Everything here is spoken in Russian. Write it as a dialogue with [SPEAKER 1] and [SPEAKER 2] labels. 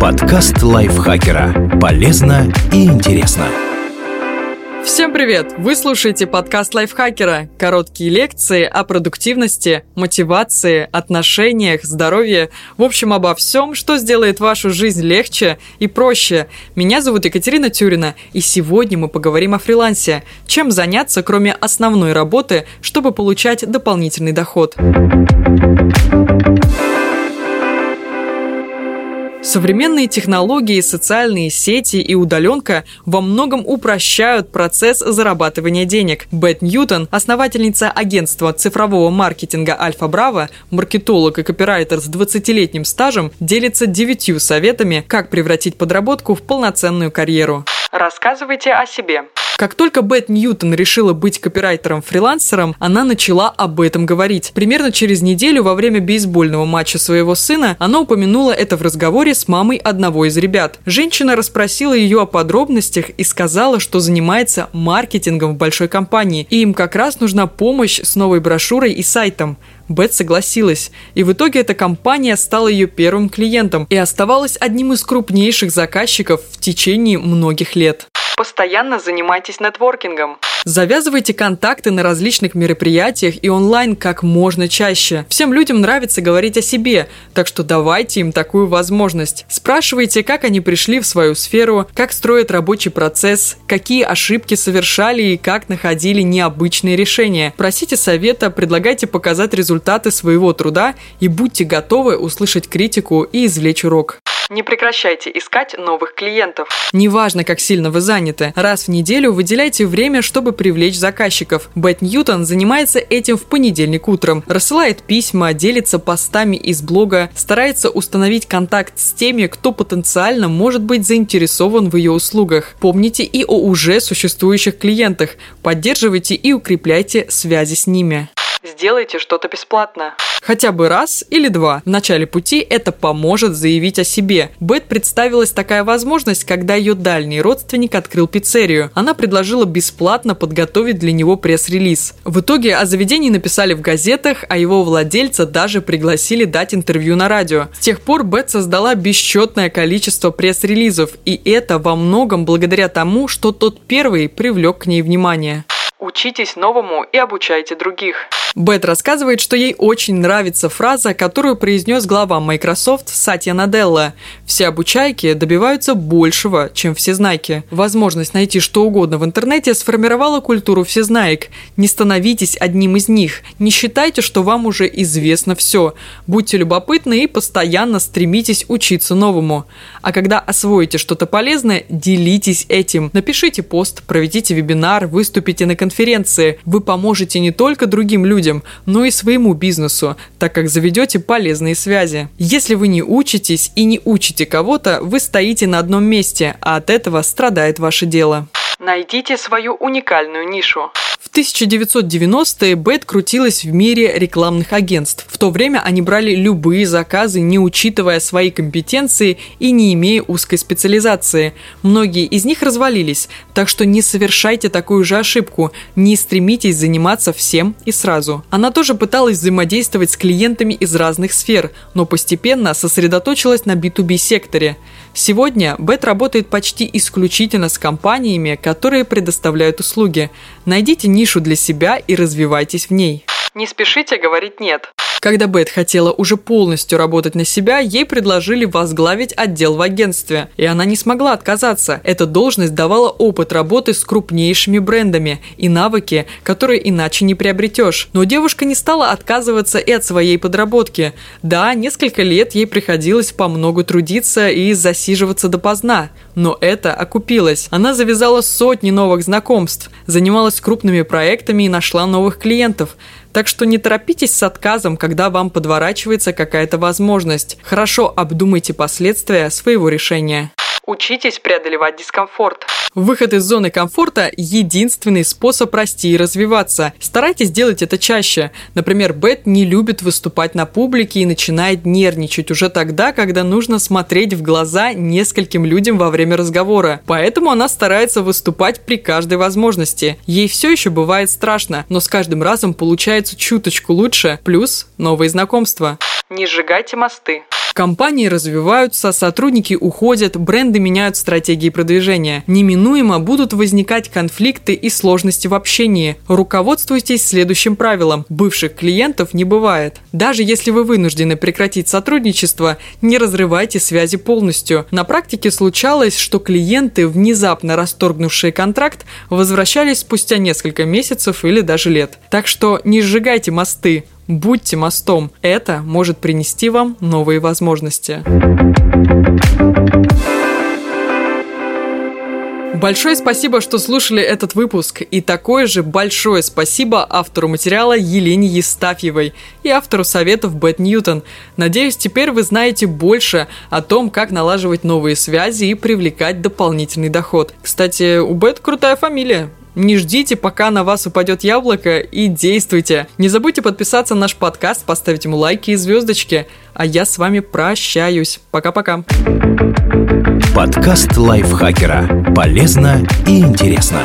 [SPEAKER 1] Подкаст лайфхакера. Полезно и интересно.
[SPEAKER 2] Всем привет! Вы слушаете подкаст лайфхакера. Короткие лекции о продуктивности, мотивации, отношениях, здоровье. В общем, обо всем, что сделает вашу жизнь легче и проще. Меня зовут Екатерина Тюрина, и сегодня мы поговорим о фрилансе. Чем заняться, кроме основной работы, чтобы получать дополнительный доход. Современные технологии, социальные сети и удаленка во многом упрощают процесс зарабатывания денег. Бет Ньютон, основательница агентства цифрового маркетинга Альфа Браво, маркетолог и копирайтер с 20-летним стажем, делится девятью советами, как превратить подработку в полноценную карьеру. Рассказывайте о себе. Как только Бет Ньютон решила быть копирайтером-фрилансером, она начала об этом говорить. Примерно через неделю во время бейсбольного матча своего сына она упомянула это в разговоре с мамой одного из ребят. Женщина расспросила ее о подробностях и сказала, что занимается маркетингом в большой компании, и им как раз нужна помощь с новой брошюрой и сайтом. Бет согласилась, и в итоге эта компания стала ее первым клиентом и оставалась одним из крупнейших заказчиков в течение многих лет. Постоянно занимайтесь нетворкингом. Завязывайте контакты на различных мероприятиях и онлайн как можно чаще. Всем людям нравится говорить о себе, так что давайте им такую возможность. Спрашивайте, как они пришли в свою сферу, как строят рабочий процесс, какие ошибки совершали и как находили необычные решения. Просите совета, предлагайте показать результаты своего труда и будьте готовы услышать критику и извлечь урок. Не прекращайте искать новых клиентов. Неважно, как сильно вы заняты, раз в неделю выделяйте время, чтобы привлечь заказчиков. Бет Ньютон занимается этим в понедельник утром. Рассылает письма, делится постами из блога, старается установить контакт с теми, кто потенциально может быть заинтересован в ее услугах. Помните и о уже существующих клиентах. Поддерживайте и укрепляйте связи с ними. Сделайте что-то бесплатно. Хотя бы раз или два в начале пути это поможет заявить о себе. Бет представилась такая возможность, когда ее дальний родственник открыл пиццерию. Она предложила бесплатно подготовить для него пресс-релиз. В итоге о заведении написали в газетах, а его владельца даже пригласили дать интервью на радио. С тех пор Бет создала бесчетное количество пресс-релизов, и это во многом благодаря тому, что тот первый привлек к ней внимание. Учитесь новому и обучайте других. Бет рассказывает, что ей очень нравится фраза, которую произнес глава Microsoft Сатья Наделла. Все обучайки добиваются большего, чем всезнайки. Возможность найти что угодно в интернете сформировала культуру всезнаек. Не становитесь одним из них. Не считайте, что вам уже известно все. Будьте любопытны и постоянно стремитесь учиться новому. А когда освоите что-то полезное, делитесь этим. Напишите пост, проведите вебинар, выступите на конференции. Вы поможете не только другим людям, но и своему бизнесу, так как заведете полезные связи. Если вы не учитесь и не учите кого-то, вы стоите на одном месте, а от этого страдает ваше дело. Найдите свою уникальную нишу. В 1990-е Бет крутилась в мире рекламных агентств. В то время они брали любые заказы, не учитывая свои компетенции и не имея узкой специализации. Многие из них развалились, так что не совершайте такую же ошибку, не стремитесь заниматься всем и сразу. Она тоже пыталась взаимодействовать с клиентами из разных сфер, но постепенно сосредоточилась на B2B секторе. Сегодня Бет работает почти исключительно с компаниями, которые предоставляют услуги. Найдите нишу для себя и развивайтесь в ней. Не спешите говорить «нет». Когда Бет хотела уже полностью работать на себя, ей предложили возглавить отдел в агентстве, и она не смогла отказаться. Эта должность давала опыт работы с крупнейшими брендами и навыки, которые иначе не приобретешь. Но девушка не стала отказываться и от своей подработки. Да, несколько лет ей приходилось по много трудиться и засиживаться допоздна, но это окупилось. Она завязала сотни новых знакомств, занималась крупными проектами и нашла новых клиентов. Так что не торопитесь с отказом, когда вам подворачивается какая-то возможность. Хорошо обдумайте последствия своего решения. Учитесь преодолевать дискомфорт. Выход из зоны комфорта – единственный способ расти и развиваться. Старайтесь делать это чаще. Например, Бет не любит выступать на публике и начинает нервничать уже тогда, когда нужно смотреть в глаза нескольким людям во время разговора. Поэтому она старается выступать при каждой возможности. Ей все еще бывает страшно, но с каждым разом получается чуточку лучше, плюс новые знакомства. Не сжигайте мосты. Компании развиваются, сотрудники уходят, бренды меняют стратегии продвижения. Неминуемо будут возникать конфликты и сложности в общении. Руководствуйтесь следующим правилом. Бывших клиентов не бывает. Даже если вы вынуждены прекратить сотрудничество, не разрывайте связи полностью. На практике случалось, что клиенты, внезапно расторгнувшие контракт, возвращались спустя несколько месяцев или даже лет. Так что не сжигайте мосты, Будьте мостом. Это может принести вам новые возможности. Большое спасибо, что слушали этот выпуск. И такое же большое спасибо автору материала Елене Естафьевой и автору советов Бет Ньютон. Надеюсь, теперь вы знаете больше о том, как налаживать новые связи и привлекать дополнительный доход. Кстати, у Бет крутая фамилия. Не ждите, пока на вас упадет яблоко и действуйте. Не забудьте подписаться на наш подкаст, поставить ему лайки и звездочки. А я с вами прощаюсь. Пока-пока.
[SPEAKER 1] Подкаст лайфхакера. Полезно и интересно.